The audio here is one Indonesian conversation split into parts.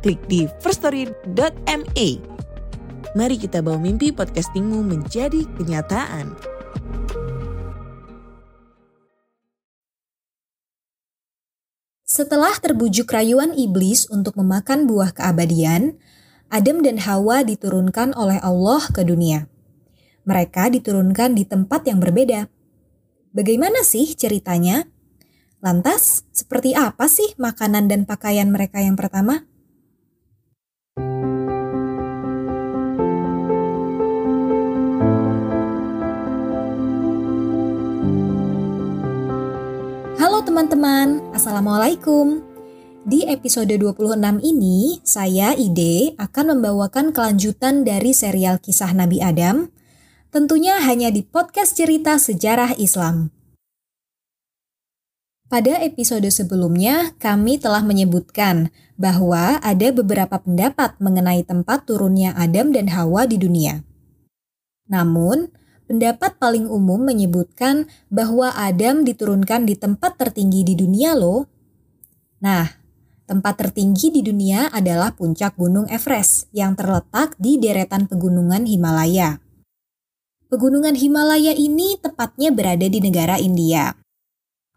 klik di firststory.me. Mari kita bawa mimpi podcastingmu menjadi kenyataan. Setelah terbujuk rayuan iblis untuk memakan buah keabadian, Adam dan Hawa diturunkan oleh Allah ke dunia. Mereka diturunkan di tempat yang berbeda. Bagaimana sih ceritanya? Lantas, seperti apa sih makanan dan pakaian mereka yang pertama? Teman-teman, Assalamualaikum. Di episode 26 ini, saya Ide akan membawakan kelanjutan dari serial kisah Nabi Adam, tentunya hanya di podcast cerita sejarah Islam. Pada episode sebelumnya, kami telah menyebutkan bahwa ada beberapa pendapat mengenai tempat turunnya Adam dan Hawa di dunia. Namun, pendapat paling umum menyebutkan bahwa Adam diturunkan di tempat tertinggi di dunia loh. Nah, Tempat tertinggi di dunia adalah puncak Gunung Everest yang terletak di deretan pegunungan Himalaya. Pegunungan Himalaya ini tepatnya berada di negara India.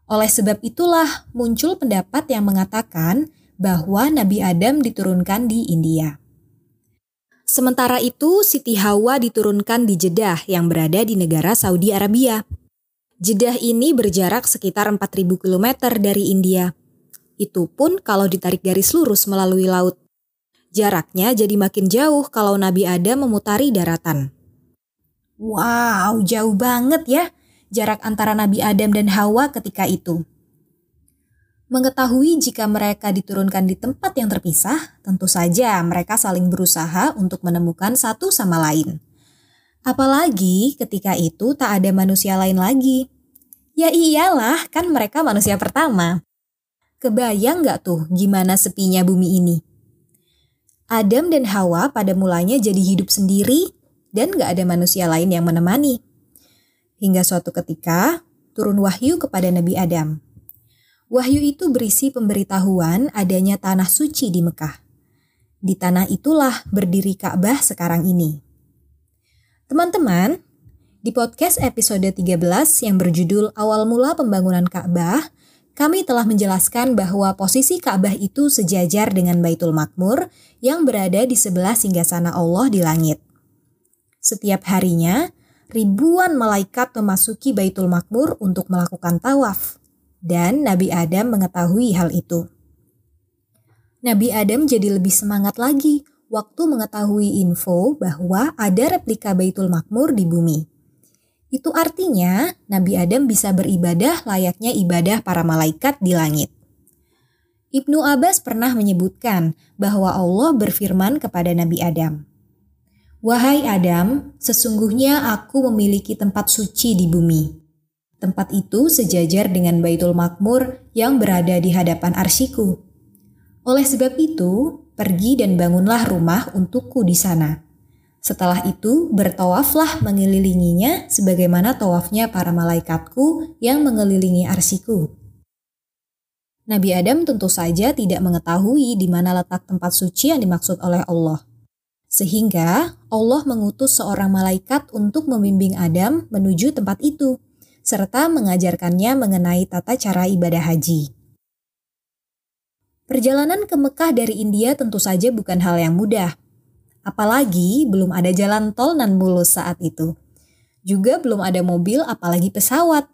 Oleh sebab itulah muncul pendapat yang mengatakan bahwa Nabi Adam diturunkan di India. Sementara itu, Siti Hawa diturunkan di Jeddah yang berada di negara Saudi Arabia. Jeddah ini berjarak sekitar 4000 km dari India itu pun kalau ditarik garis lurus melalui laut. Jaraknya jadi makin jauh kalau Nabi Adam memutari daratan. Wow, jauh banget ya jarak antara Nabi Adam dan Hawa ketika itu. Mengetahui jika mereka diturunkan di tempat yang terpisah, tentu saja mereka saling berusaha untuk menemukan satu sama lain. Apalagi ketika itu tak ada manusia lain lagi. Ya iyalah, kan mereka manusia pertama. Kebayang nggak tuh gimana sepinya bumi ini? Adam dan Hawa pada mulanya jadi hidup sendiri dan nggak ada manusia lain yang menemani. Hingga suatu ketika turun wahyu kepada Nabi Adam. Wahyu itu berisi pemberitahuan adanya tanah suci di Mekah. Di tanah itulah berdiri Ka'bah sekarang ini. Teman-teman, di podcast episode 13 yang berjudul Awal Mula Pembangunan Ka'bah, kami telah menjelaskan bahwa posisi Ka'bah itu sejajar dengan Baitul Makmur yang berada di sebelah singgasana Allah di langit. Setiap harinya, ribuan malaikat memasuki Baitul Makmur untuk melakukan tawaf, dan Nabi Adam mengetahui hal itu. Nabi Adam jadi lebih semangat lagi waktu mengetahui info bahwa ada replika Baitul Makmur di bumi. Itu artinya Nabi Adam bisa beribadah layaknya ibadah para malaikat di langit. Ibnu Abbas pernah menyebutkan bahwa Allah berfirman kepada Nabi Adam, Wahai Adam, sesungguhnya aku memiliki tempat suci di bumi. Tempat itu sejajar dengan Baitul Makmur yang berada di hadapan arsiku. Oleh sebab itu, pergi dan bangunlah rumah untukku di sana. Setelah itu bertawaflah mengelilinginya sebagaimana tawafnya para malaikatku yang mengelilingi arsiku. Nabi Adam tentu saja tidak mengetahui di mana letak tempat suci yang dimaksud oleh Allah. Sehingga Allah mengutus seorang malaikat untuk membimbing Adam menuju tempat itu, serta mengajarkannya mengenai tata cara ibadah haji. Perjalanan ke Mekah dari India tentu saja bukan hal yang mudah, Apalagi belum ada jalan tol nan mulus saat itu. Juga belum ada mobil apalagi pesawat.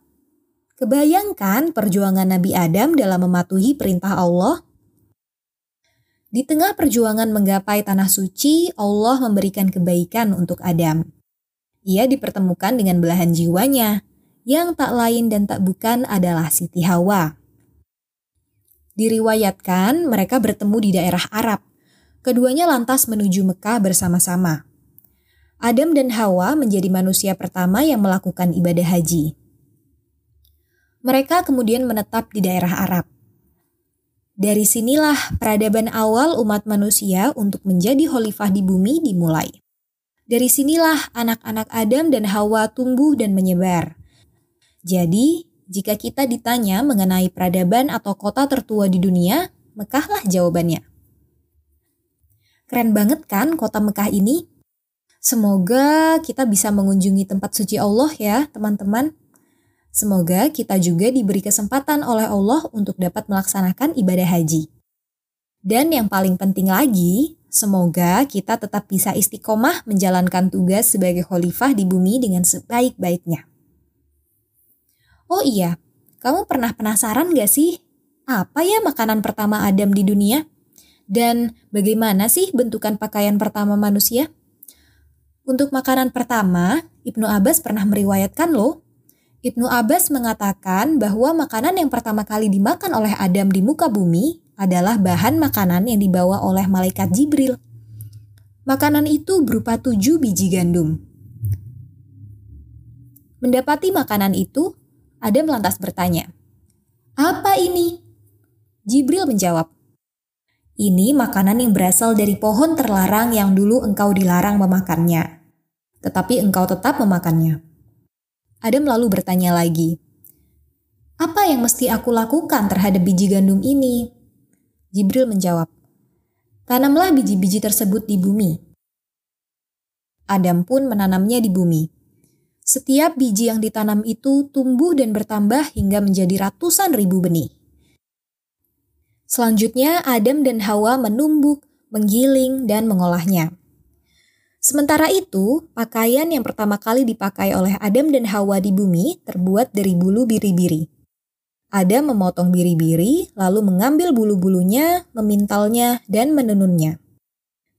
Kebayangkan perjuangan Nabi Adam dalam mematuhi perintah Allah? Di tengah perjuangan menggapai tanah suci, Allah memberikan kebaikan untuk Adam. Ia dipertemukan dengan belahan jiwanya, yang tak lain dan tak bukan adalah Siti Hawa. Diriwayatkan mereka bertemu di daerah Arab, Keduanya lantas menuju Mekah bersama-sama. Adam dan Hawa menjadi manusia pertama yang melakukan ibadah haji. Mereka kemudian menetap di daerah Arab. Dari sinilah peradaban awal umat manusia untuk menjadi khalifah di bumi dimulai. Dari sinilah anak-anak Adam dan Hawa tumbuh dan menyebar. Jadi, jika kita ditanya mengenai peradaban atau kota tertua di dunia, Mekahlah jawabannya. Keren banget kan kota Mekah ini? Semoga kita bisa mengunjungi tempat suci Allah ya, teman-teman. Semoga kita juga diberi kesempatan oleh Allah untuk dapat melaksanakan ibadah haji. Dan yang paling penting lagi, semoga kita tetap bisa istiqomah menjalankan tugas sebagai khalifah di bumi dengan sebaik-baiknya. Oh iya, kamu pernah penasaran gak sih? Apa ya makanan pertama Adam di dunia? Dan bagaimana sih bentukan pakaian pertama manusia? Untuk makanan pertama, Ibnu Abbas pernah meriwayatkan loh. Ibnu Abbas mengatakan bahwa makanan yang pertama kali dimakan oleh Adam di muka bumi adalah bahan makanan yang dibawa oleh malaikat Jibril. Makanan itu berupa tujuh biji gandum. Mendapati makanan itu, Adam lantas bertanya, "Apa ini?" Jibril menjawab, "Ini makanan yang berasal dari pohon terlarang yang dulu engkau dilarang memakannya." tetapi engkau tetap memakannya. Adam lalu bertanya lagi, "Apa yang mesti aku lakukan terhadap biji gandum ini?" Jibril menjawab, "Tanamlah biji-biji tersebut di bumi." Adam pun menanamnya di bumi. Setiap biji yang ditanam itu tumbuh dan bertambah hingga menjadi ratusan ribu benih. Selanjutnya, Adam dan Hawa menumbuk, menggiling, dan mengolahnya. Sementara itu, pakaian yang pertama kali dipakai oleh Adam dan Hawa di bumi terbuat dari bulu biri-biri. Adam memotong biri-biri, lalu mengambil bulu-bulunya, memintalnya, dan menenunnya.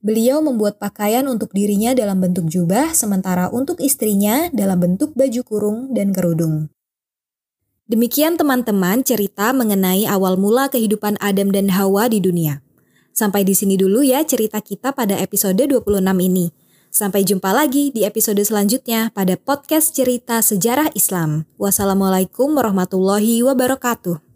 Beliau membuat pakaian untuk dirinya dalam bentuk jubah, sementara untuk istrinya dalam bentuk baju kurung dan kerudung. Demikian teman-teman cerita mengenai awal mula kehidupan Adam dan Hawa di dunia. Sampai di sini dulu ya cerita kita pada episode 26 ini. Sampai jumpa lagi di episode selanjutnya pada podcast cerita sejarah Islam. Wassalamualaikum warahmatullahi wabarakatuh.